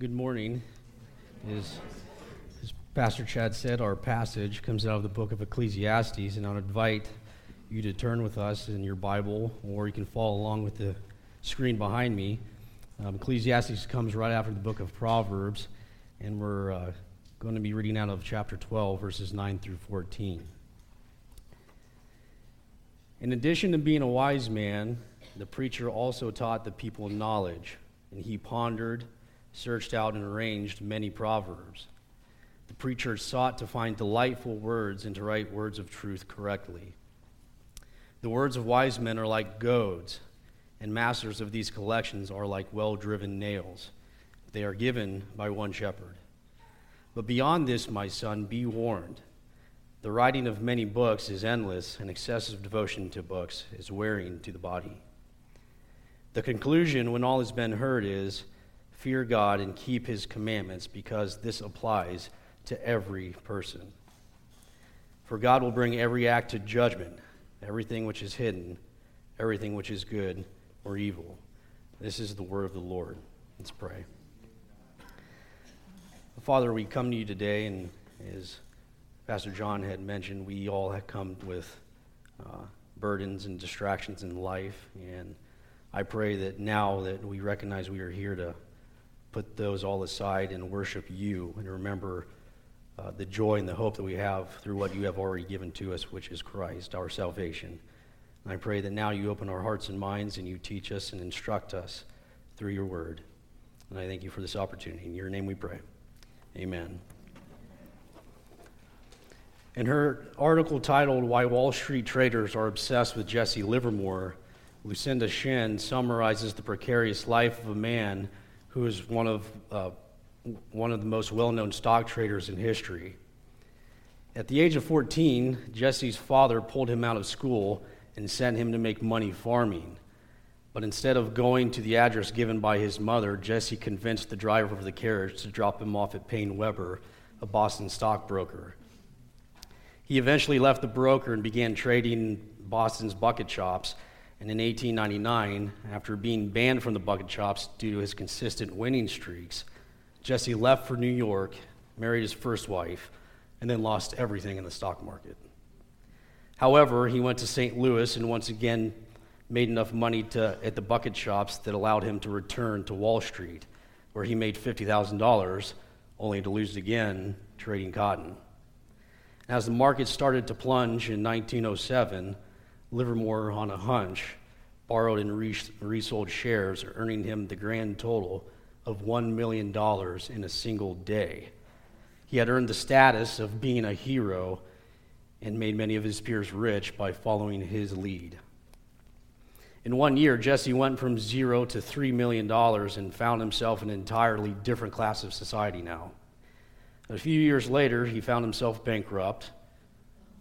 Good morning. As, as Pastor Chad said, our passage comes out of the book of Ecclesiastes, and I'll invite you to turn with us in your Bible, or you can follow along with the screen behind me. Um, Ecclesiastes comes right after the book of Proverbs, and we're uh, going to be reading out of chapter 12, verses 9 through 14. In addition to being a wise man, the preacher also taught the people knowledge, and he pondered, searched out, and arranged many proverbs. The preacher sought to find delightful words and to write words of truth correctly. The words of wise men are like goads, and masters of these collections are like well driven nails. They are given by one shepherd. But beyond this, my son, be warned. The writing of many books is endless, and excessive devotion to books is wearing to the body. The conclusion, when all has been heard, is fear God and keep his commandments, because this applies to every person. For God will bring every act to judgment, everything which is hidden, everything which is good or evil. This is the word of the Lord. Let's pray. Father, we come to you today, and as Pastor John had mentioned, we all have come with uh, burdens and distractions in life. And I pray that now that we recognize we are here to put those all aside and worship you and remember uh, the joy and the hope that we have through what you have already given to us, which is Christ, our salvation. And I pray that now you open our hearts and minds and you teach us and instruct us through your word. And I thank you for this opportunity. In your name we pray. Amen. In her article titled Why Wall Street Traders Are Obsessed with Jesse Livermore, Lucinda Shen summarizes the precarious life of a man who is one of, uh, one of the most well known stock traders in history. At the age of 14, Jesse's father pulled him out of school and sent him to make money farming. But instead of going to the address given by his mother, Jesse convinced the driver of the carriage to drop him off at Paine Webber, a Boston stockbroker. He eventually left the broker and began trading Boston's bucket shops. And in 1899, after being banned from the bucket shops due to his consistent winning streaks, Jesse left for New York, married his first wife, and then lost everything in the stock market. However, he went to St. Louis and once again made enough money to, at the bucket shops that allowed him to return to Wall Street, where he made $50,000, only to lose it again trading cotton. As the market started to plunge in 1907, Livermore, on a hunch, borrowed and resold shares, earning him the grand total of $1 million in a single day. He had earned the status of being a hero and made many of his peers rich by following his lead. In one year, Jesse went from zero to $3 million and found himself in an entirely different class of society now. A few years later, he found himself bankrupt,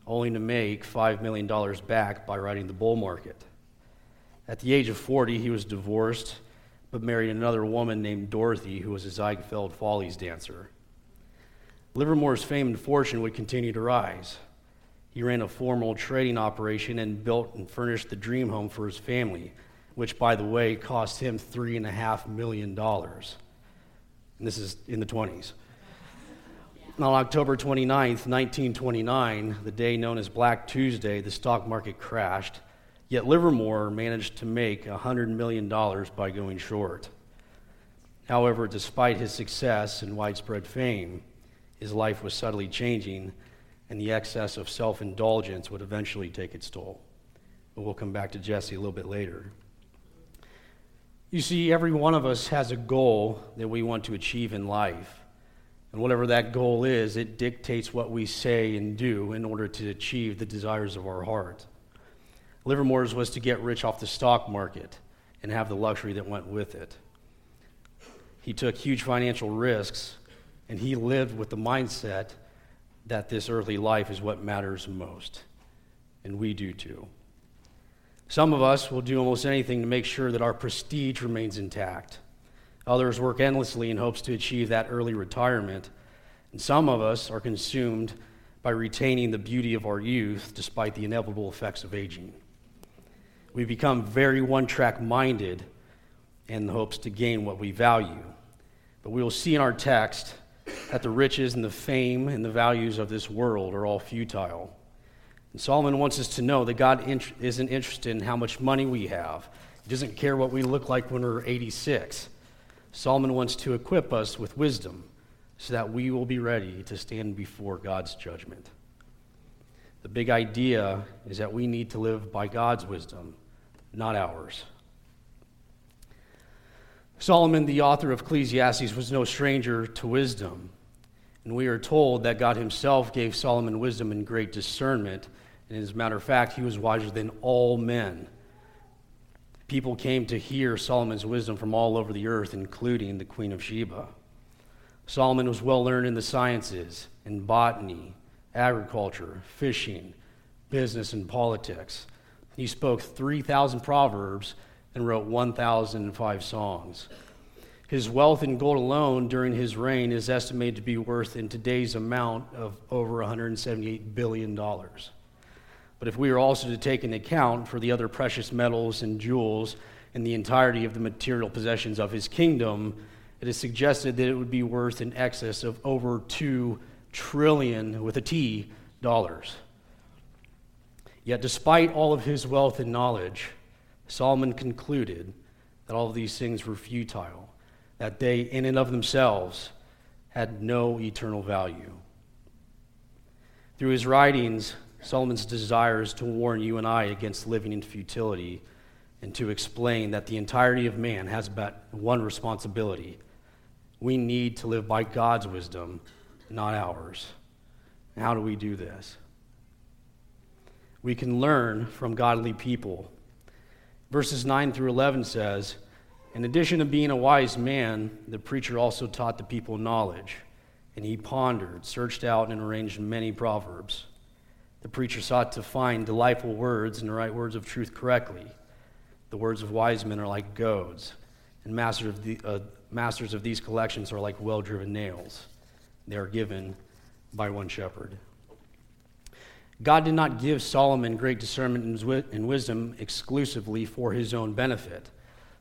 only to make $5 million back by riding the bull market. At the age of 40, he was divorced, but married another woman named Dorothy, who was a Ziegfeld Follies dancer. Livermore's fame and fortune would continue to rise. He ran a formal trading operation and built and furnished the dream home for his family, which, by the way, cost him $3.5 million. And this is in the 20s. On October 29th, 1929, the day known as Black Tuesday, the stock market crashed, yet Livermore managed to make $100 million by going short. However, despite his success and widespread fame, his life was subtly changing and the excess of self indulgence would eventually take its toll. But we'll come back to Jesse a little bit later. You see, every one of us has a goal that we want to achieve in life. And whatever that goal is, it dictates what we say and do in order to achieve the desires of our heart. Livermore's was to get rich off the stock market and have the luxury that went with it. He took huge financial risks, and he lived with the mindset that this earthly life is what matters most. And we do too. Some of us will do almost anything to make sure that our prestige remains intact. Others work endlessly in hopes to achieve that early retirement. And some of us are consumed by retaining the beauty of our youth despite the inevitable effects of aging. We become very one track minded in the hopes to gain what we value. But we will see in our text that the riches and the fame and the values of this world are all futile. And Solomon wants us to know that God int- isn't interested in how much money we have. He doesn't care what we look like when we're 86. Solomon wants to equip us with wisdom so that we will be ready to stand before God's judgment. The big idea is that we need to live by God's wisdom, not ours. Solomon, the author of Ecclesiastes, was no stranger to wisdom. And we are told that God himself gave Solomon wisdom and great discernment. And as a matter of fact, he was wiser than all men. People came to hear Solomon's wisdom from all over the earth, including the Queen of Sheba. Solomon was well learned in the sciences, in botany, agriculture, fishing, business, and politics. He spoke 3,000 proverbs and wrote 1,005 songs. His wealth in gold alone during his reign is estimated to be worth, in today's amount, of over $178 billion. But if we are also to take into account for the other precious metals and jewels and the entirety of the material possessions of his kingdom, it is suggested that it would be worth in excess of over 2 trillion with a T dollars. Yet, despite all of his wealth and knowledge, Solomon concluded that all of these things were futile, that they, in and of themselves, had no eternal value. Through his writings, Solomon's desire is to warn you and I against living in futility and to explain that the entirety of man has but one responsibility we need to live by God's wisdom, not ours. And how do we do this? We can learn from godly people. Verses 9 through 11 says, In addition to being a wise man, the preacher also taught the people knowledge, and he pondered, searched out, and arranged many proverbs. The preacher sought to find delightful words and the right words of truth correctly. The words of wise men are like goads, and masters of the, uh, masters of these collections are like well driven nails. They are given by one shepherd. God did not give Solomon great discernment and wisdom exclusively for his own benefit.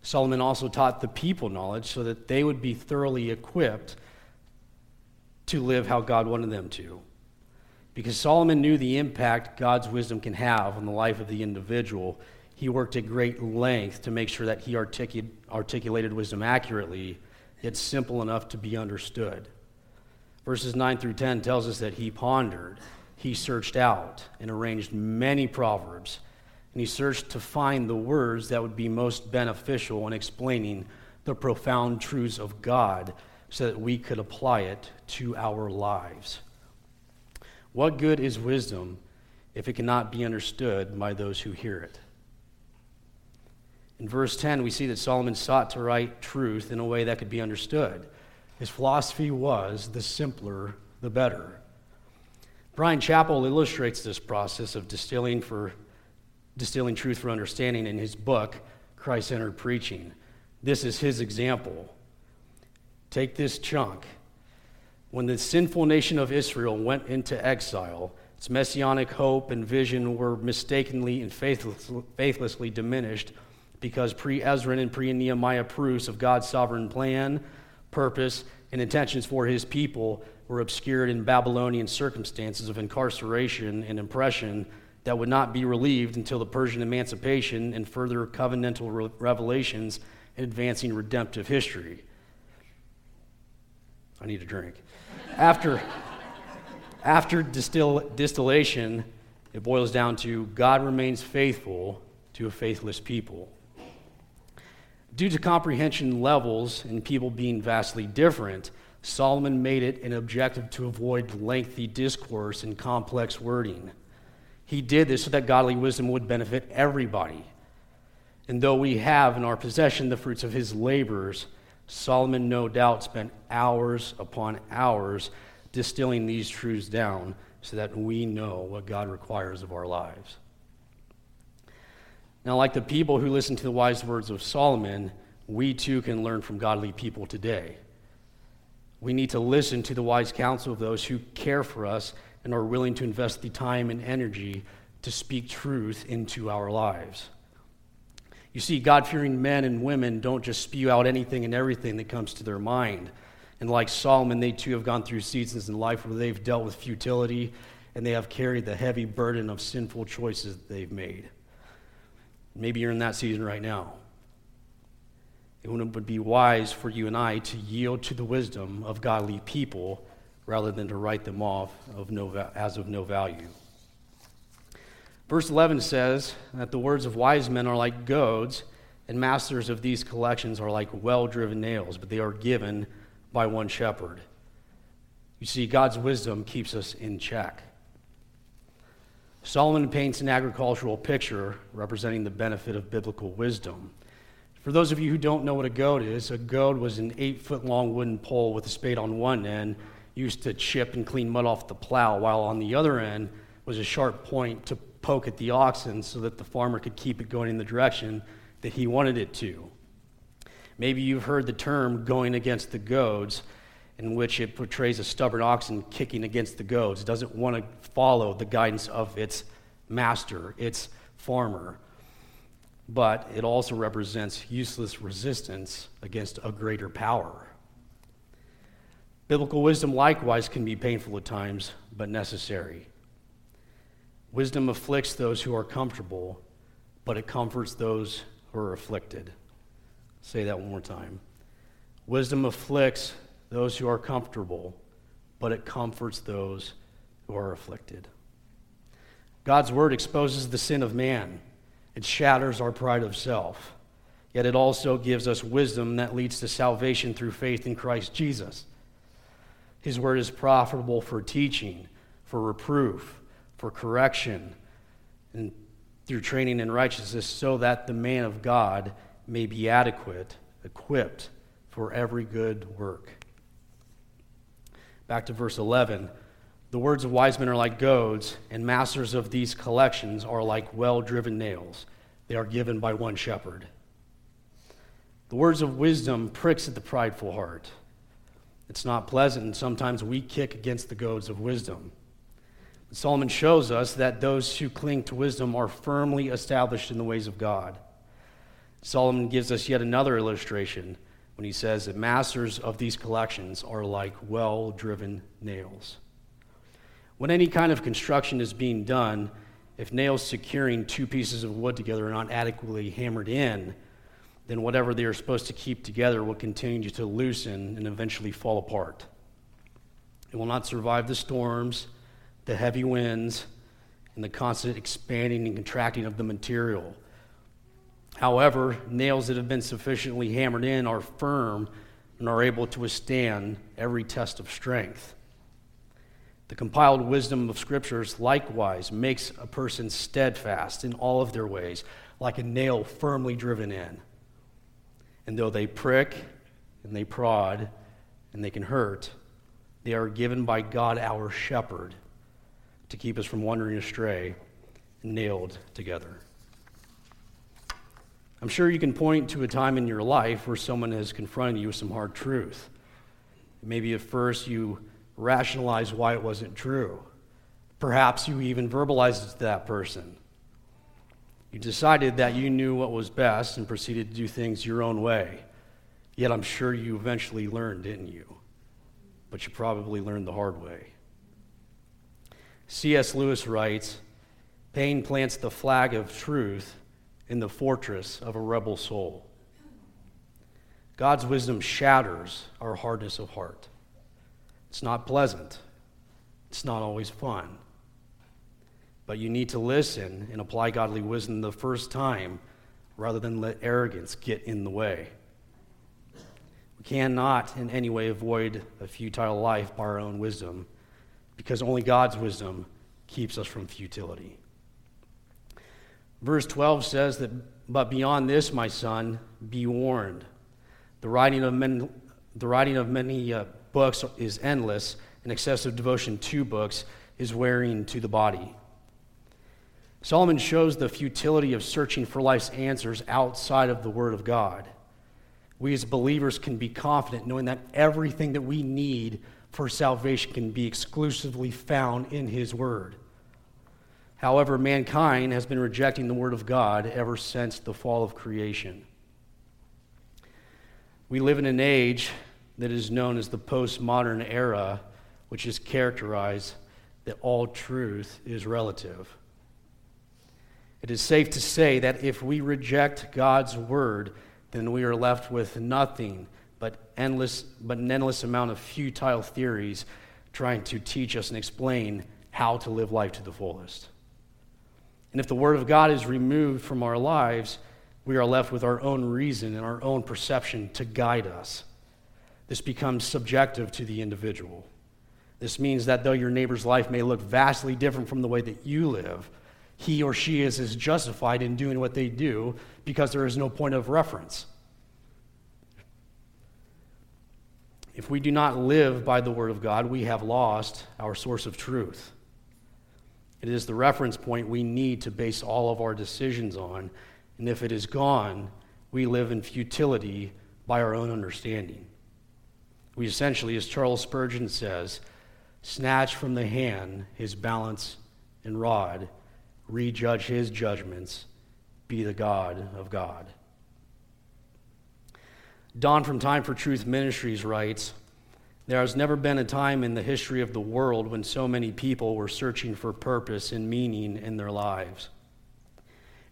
Solomon also taught the people knowledge so that they would be thoroughly equipped to live how God wanted them to. Because Solomon knew the impact God's wisdom can have on the life of the individual, he worked at great length to make sure that he articulated wisdom accurately, yet simple enough to be understood. Verses 9 through 10 tells us that he pondered, he searched out, and arranged many proverbs. And he searched to find the words that would be most beneficial in explaining the profound truths of God so that we could apply it to our lives. What good is wisdom if it cannot be understood by those who hear it? In verse 10, we see that Solomon sought to write truth in a way that could be understood. His philosophy was the simpler, the better. Brian Chapell illustrates this process of distilling, for, distilling truth for understanding in his book, Christ centered preaching. This is his example. Take this chunk. When the sinful nation of Israel went into exile, its messianic hope and vision were mistakenly and faithlessly diminished because pre Ezra and pre Nehemiah proofs of God's sovereign plan, purpose, and intentions for his people were obscured in Babylonian circumstances of incarceration and oppression that would not be relieved until the Persian emancipation and further covenantal re- revelations in advancing redemptive history. I need a drink. after, after distill, distillation, it boils down to God remains faithful to a faithless people. Due to comprehension levels and people being vastly different, Solomon made it an objective to avoid lengthy discourse and complex wording. He did this so that godly wisdom would benefit everybody. And though we have in our possession the fruits of his labors, Solomon no doubt spent hours upon hours distilling these truths down so that we know what God requires of our lives. Now, like the people who listened to the wise words of Solomon, we too can learn from godly people today. We need to listen to the wise counsel of those who care for us and are willing to invest the time and energy to speak truth into our lives. You see, God fearing men and women don't just spew out anything and everything that comes to their mind. And like Solomon, they too have gone through seasons in life where they've dealt with futility and they have carried the heavy burden of sinful choices that they've made. Maybe you're in that season right now. It would be wise for you and I to yield to the wisdom of godly people rather than to write them off of no, as of no value. Verse 11 says that the words of wise men are like goads, and masters of these collections are like well driven nails, but they are given by one shepherd. You see, God's wisdom keeps us in check. Solomon paints an agricultural picture representing the benefit of biblical wisdom. For those of you who don't know what a goad is, a goad was an eight foot long wooden pole with a spade on one end used to chip and clean mud off the plow, while on the other end was a sharp point to poke at the oxen so that the farmer could keep it going in the direction that he wanted it to. Maybe you've heard the term going against the goads, in which it portrays a stubborn oxen kicking against the goads. It doesn't want to follow the guidance of its master, its farmer but it also represents useless resistance against a greater power. Biblical wisdom likewise can be painful at times, but necessary. Wisdom afflicts those who are comfortable, but it comforts those who are afflicted. say that one more time. Wisdom afflicts those who are comfortable, but it comforts those who are afflicted. God's word exposes the sin of man it shatters our pride of self. Yet it also gives us wisdom that leads to salvation through faith in Christ Jesus. His word is profitable for teaching, for reproof, for correction, and through training in righteousness, so that the man of God may be adequate, equipped for every good work. Back to verse 11. The words of wise men are like goads, and masters of these collections are like well driven nails. They are given by one shepherd. The words of wisdom pricks at the prideful heart. It's not pleasant, and sometimes we kick against the goads of wisdom. Solomon shows us that those who cling to wisdom are firmly established in the ways of God. Solomon gives us yet another illustration when he says that masters of these collections are like well driven nails. When any kind of construction is being done, if nails securing two pieces of wood together are not adequately hammered in, then whatever they are supposed to keep together will continue to loosen and eventually fall apart. It will not survive the storms, the heavy winds, and the constant expanding and contracting of the material. However, nails that have been sufficiently hammered in are firm and are able to withstand every test of strength. The compiled wisdom of scriptures likewise makes a person steadfast in all of their ways, like a nail firmly driven in. And though they prick and they prod and they can hurt, they are given by God our shepherd to keep us from wandering astray nailed together. I'm sure you can point to a time in your life where someone has confronted you with some hard truth. Maybe at first you rationalize why it wasn't true. Perhaps you even verbalized it to that person. You decided that you knew what was best and proceeded to do things your own way. Yet I'm sure you eventually learned, didn't you? But you probably learned the hard way. C.S. Lewis writes Pain plants the flag of truth in the fortress of a rebel soul. God's wisdom shatters our hardness of heart. It's not pleasant, it's not always fun. But you need to listen and apply godly wisdom the first time rather than let arrogance get in the way. We cannot in any way avoid a futile life by our own wisdom because only God's wisdom keeps us from futility. Verse 12 says that, But beyond this, my son, be warned. The writing of, men, the writing of many uh, books is endless, and excessive devotion to books is wearing to the body. Solomon shows the futility of searching for life's answers outside of the Word of God. We as believers can be confident knowing that everything that we need for salvation can be exclusively found in His Word. However, mankind has been rejecting the Word of God ever since the fall of creation. We live in an age that is known as the postmodern era, which is characterized that all truth is relative. It is safe to say that if we reject God's word, then we are left with nothing but endless but an endless amount of futile theories trying to teach us and explain how to live life to the fullest. And if the word of God is removed from our lives, we are left with our own reason and our own perception to guide us. This becomes subjective to the individual. This means that though your neighbor's life may look vastly different from the way that you live, he or she is, is justified in doing what they do because there is no point of reference. If we do not live by the Word of God, we have lost our source of truth. It is the reference point we need to base all of our decisions on, and if it is gone, we live in futility by our own understanding. We essentially, as Charles Spurgeon says, snatch from the hand his balance and rod rejudge his judgments, be the God of God. Don from Time for Truth Ministries writes There has never been a time in the history of the world when so many people were searching for purpose and meaning in their lives.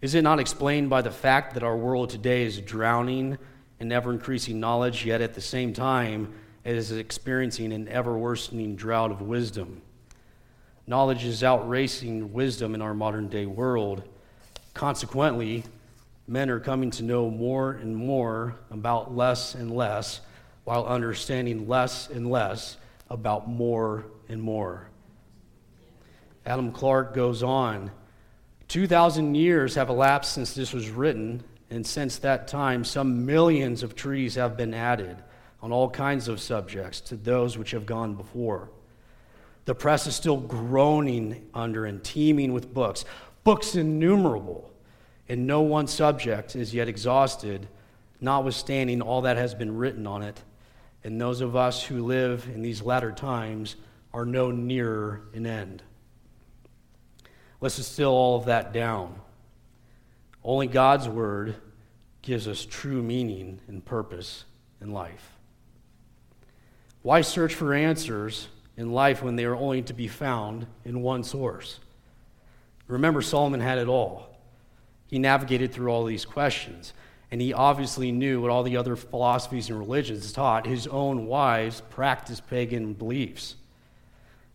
Is it not explained by the fact that our world today is drowning in ever increasing knowledge, yet at the same time, it is experiencing an ever worsening drought of wisdom? Knowledge is outracing wisdom in our modern day world. Consequently, men are coming to know more and more about less and less, while understanding less and less about more and more. Adam Clarke goes on 2,000 years have elapsed since this was written, and since that time, some millions of trees have been added on all kinds of subjects to those which have gone before. The press is still groaning under and teeming with books, books innumerable, and no one subject is yet exhausted, notwithstanding all that has been written on it. And those of us who live in these latter times are no nearer an end. Let's distill all of that down. Only God's Word gives us true meaning and purpose in life. Why search for answers in life when they are only to be found in one source. Remember, Solomon had it all. He navigated through all these questions, and he obviously knew what all the other philosophies and religions taught. His own wives practiced pagan beliefs.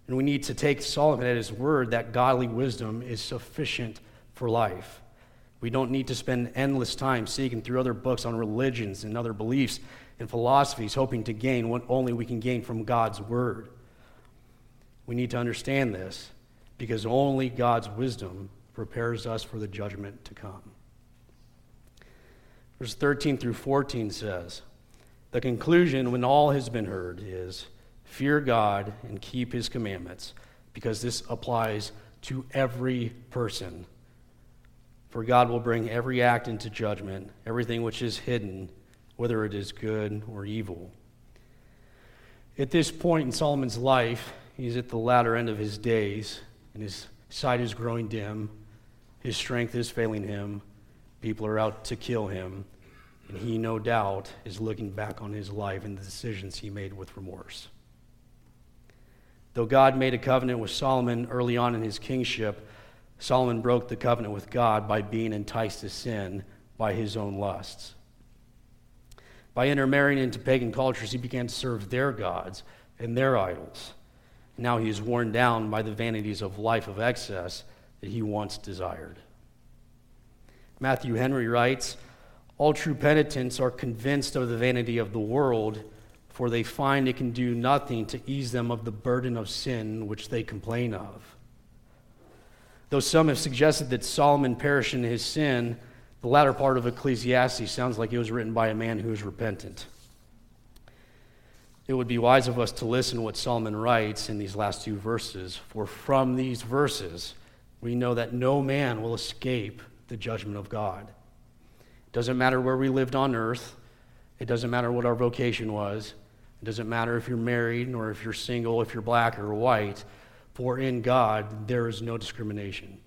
And we need to take Solomon at his word that godly wisdom is sufficient for life. We don't need to spend endless time seeking through other books on religions and other beliefs and philosophies, hoping to gain what only we can gain from God's word. We need to understand this because only God's wisdom prepares us for the judgment to come. Verse 13 through 14 says, The conclusion, when all has been heard, is fear God and keep his commandments, because this applies to every person. For God will bring every act into judgment, everything which is hidden, whether it is good or evil. At this point in Solomon's life, He's at the latter end of his days, and his sight is growing dim. His strength is failing him. People are out to kill him. And he, no doubt, is looking back on his life and the decisions he made with remorse. Though God made a covenant with Solomon early on in his kingship, Solomon broke the covenant with God by being enticed to sin by his own lusts. By intermarrying into pagan cultures, he began to serve their gods and their idols. Now he is worn down by the vanities of life of excess that he once desired. Matthew Henry writes All true penitents are convinced of the vanity of the world, for they find it can do nothing to ease them of the burden of sin which they complain of. Though some have suggested that Solomon perished in his sin, the latter part of Ecclesiastes sounds like it was written by a man who is repentant it would be wise of us to listen to what Solomon writes in these last two verses. For from these verses, we know that no man will escape the judgment of God. It doesn't matter where we lived on earth, it doesn't matter what our vocation was, it doesn't matter if you're married nor if you're single, if you're black or white, for in God there is no discrimination.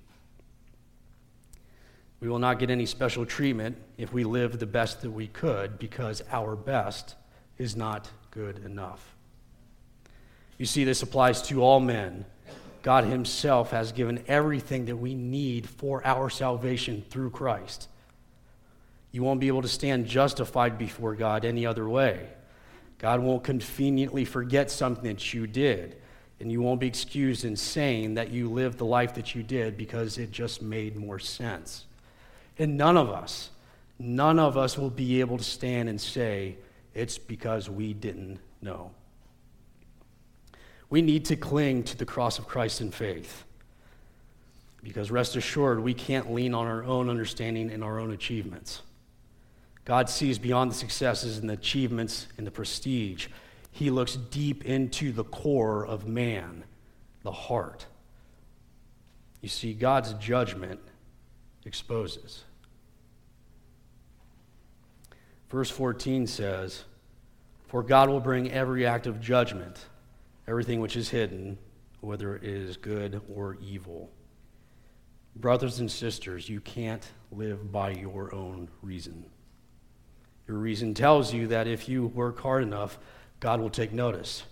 We will not get any special treatment if we live the best that we could because our best is not good enough. You see, this applies to all men. God Himself has given everything that we need for our salvation through Christ. You won't be able to stand justified before God any other way. God won't conveniently forget something that you did, and you won't be excused in saying that you lived the life that you did because it just made more sense. And none of us, none of us will be able to stand and say, it's because we didn't know. We need to cling to the cross of Christ in faith. Because rest assured, we can't lean on our own understanding and our own achievements. God sees beyond the successes and the achievements and the prestige. He looks deep into the core of man, the heart. You see, God's judgment exposes. Verse 14 says, For God will bring every act of judgment, everything which is hidden, whether it is good or evil. Brothers and sisters, you can't live by your own reason. Your reason tells you that if you work hard enough, God will take notice.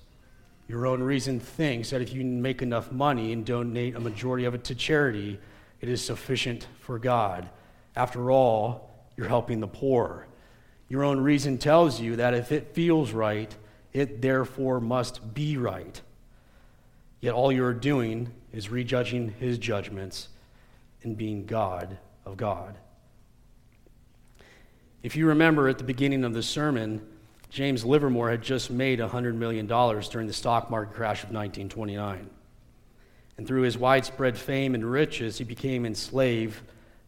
Your own reason thinks that if you make enough money and donate a majority of it to charity, it is sufficient for God. After all, you're helping the poor. Your own reason tells you that if it feels right, it therefore must be right. Yet all you're doing is rejudging his judgments and being God of God. If you remember at the beginning of the sermon, James Livermore had just made $100 million during the stock market crash of 1929. And through his widespread fame and riches, he became enslaved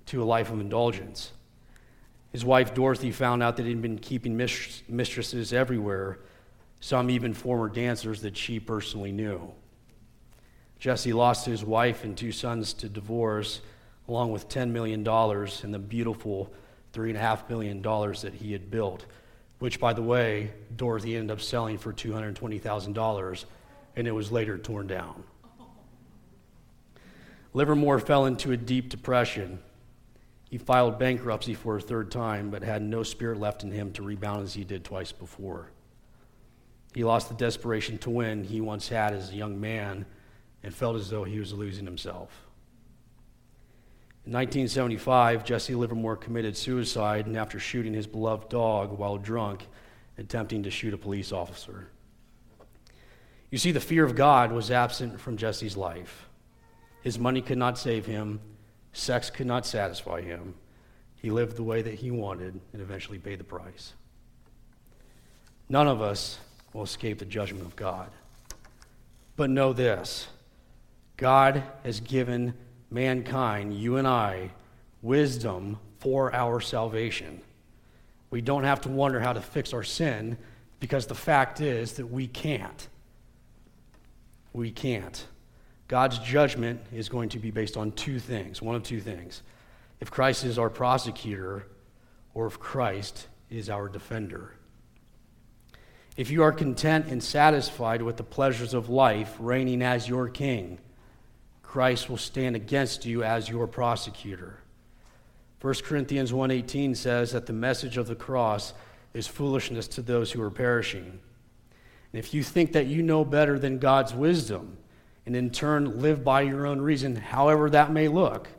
to a life of indulgence. His wife Dorothy found out that he'd been keeping mistresses everywhere, some even former dancers that she personally knew. Jesse lost his wife and two sons to divorce, along with $10 million and the beautiful $3.5 million that he had built, which, by the way, Dorothy ended up selling for $220,000, and it was later torn down. Livermore fell into a deep depression. He filed bankruptcy for a third time, but had no spirit left in him to rebound as he did twice before. He lost the desperation to win he once had as a young man and felt as though he was losing himself. In 1975, Jesse Livermore committed suicide after shooting his beloved dog while drunk, attempting to shoot a police officer. You see, the fear of God was absent from Jesse's life. His money could not save him, sex could not satisfy him. He lived the way that he wanted and eventually paid the price. None of us will escape the judgment of God. But know this God has given mankind, you and I, wisdom for our salvation. We don't have to wonder how to fix our sin because the fact is that we can't. We can't. God's judgment is going to be based on two things one of two things. If Christ is our prosecutor, or if Christ is our defender. If you are content and satisfied with the pleasures of life reigning as your king, Christ will stand against you as your prosecutor. 1 Corinthians 1:18 says that the message of the cross is foolishness to those who are perishing. And if you think that you know better than God's wisdom and in turn live by your own reason, however that may look,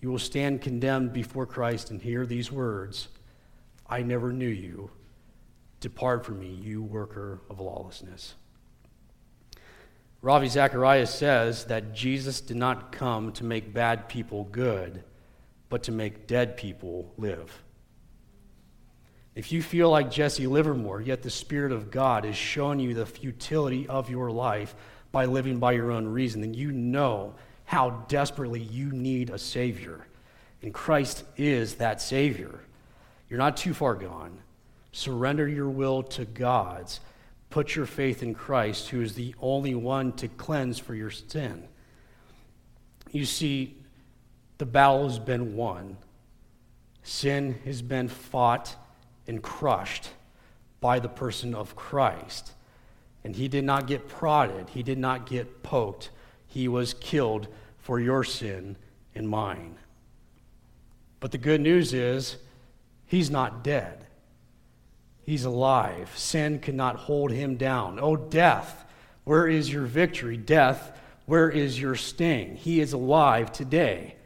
you will stand condemned before Christ and hear these words I never knew you. Depart from me, you worker of lawlessness. Ravi Zacharias says that Jesus did not come to make bad people good, but to make dead people live. If you feel like Jesse Livermore, yet the Spirit of God is showing you the futility of your life by living by your own reason, then you know how desperately you need a Savior. And Christ is that Savior. You're not too far gone. Surrender your will to God's Put your faith in Christ, who is the only one to cleanse for your sin. You see, the battle has been won. Sin has been fought and crushed by the person of Christ. And he did not get prodded, he did not get poked. He was killed for your sin and mine. But the good news is, he's not dead. He's alive. Sin cannot hold him down. Oh, death, where is your victory? Death, where is your sting? He is alive today.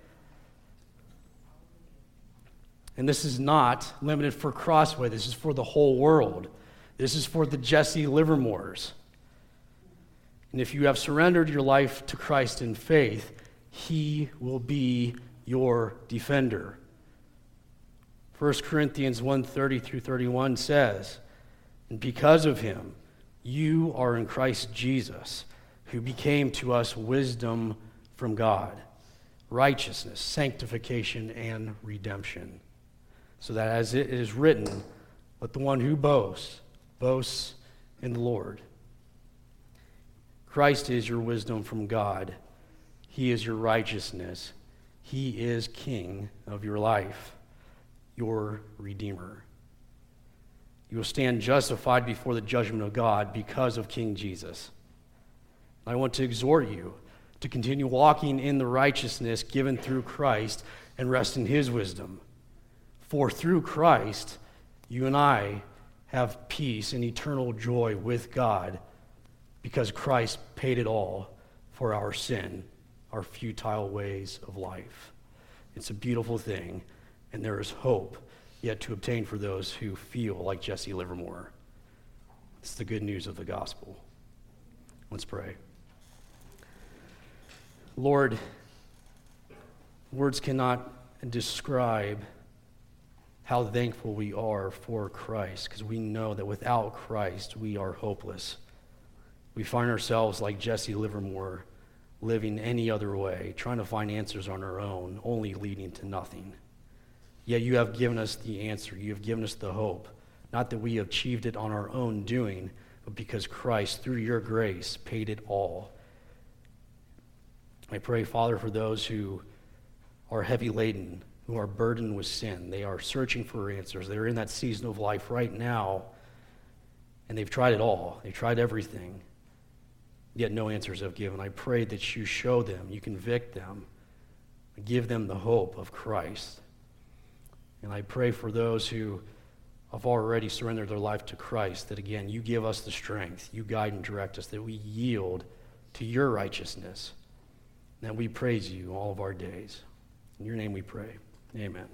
And this is not limited for Crossway, this is for the whole world. This is for the Jesse Livermores. And if you have surrendered your life to Christ in faith, He will be your defender. 1 Corinthians 1:30 through 31 says, "And because of him, you are in Christ Jesus, who became to us wisdom from God, righteousness, sanctification, and redemption." So that as it is written, let the one who boasts boasts in the Lord. Christ is your wisdom from God. He is your righteousness. He is king of your life, your redeemer. You will stand justified before the judgment of God because of King Jesus. I want to exhort you to continue walking in the righteousness given through Christ and rest in his wisdom. For through Christ, you and I have peace and eternal joy with God because Christ paid it all for our sin, our futile ways of life. It's a beautiful thing, and there is hope yet to obtain for those who feel like Jesse Livermore. It's the good news of the gospel. Let's pray. Lord, words cannot describe how thankful we are for Christ because we know that without Christ we are hopeless. We find ourselves like Jesse Livermore living any other way, trying to find answers on our own, only leading to nothing. Yet you have given us the answer. You have given us the hope. Not that we achieved it on our own doing, but because Christ, through your grace, paid it all. I pray, Father, for those who are heavy laden, who are burdened with sin. They are searching for answers. They're in that season of life right now, and they've tried it all. They've tried everything, yet no answers have given. I pray that you show them, you convict them, give them the hope of Christ. And I pray for those who have already surrendered their life to Christ, that again, you give us the strength, you guide and direct us, that we yield to your righteousness, and that we praise you all of our days. In your name we pray. Amen.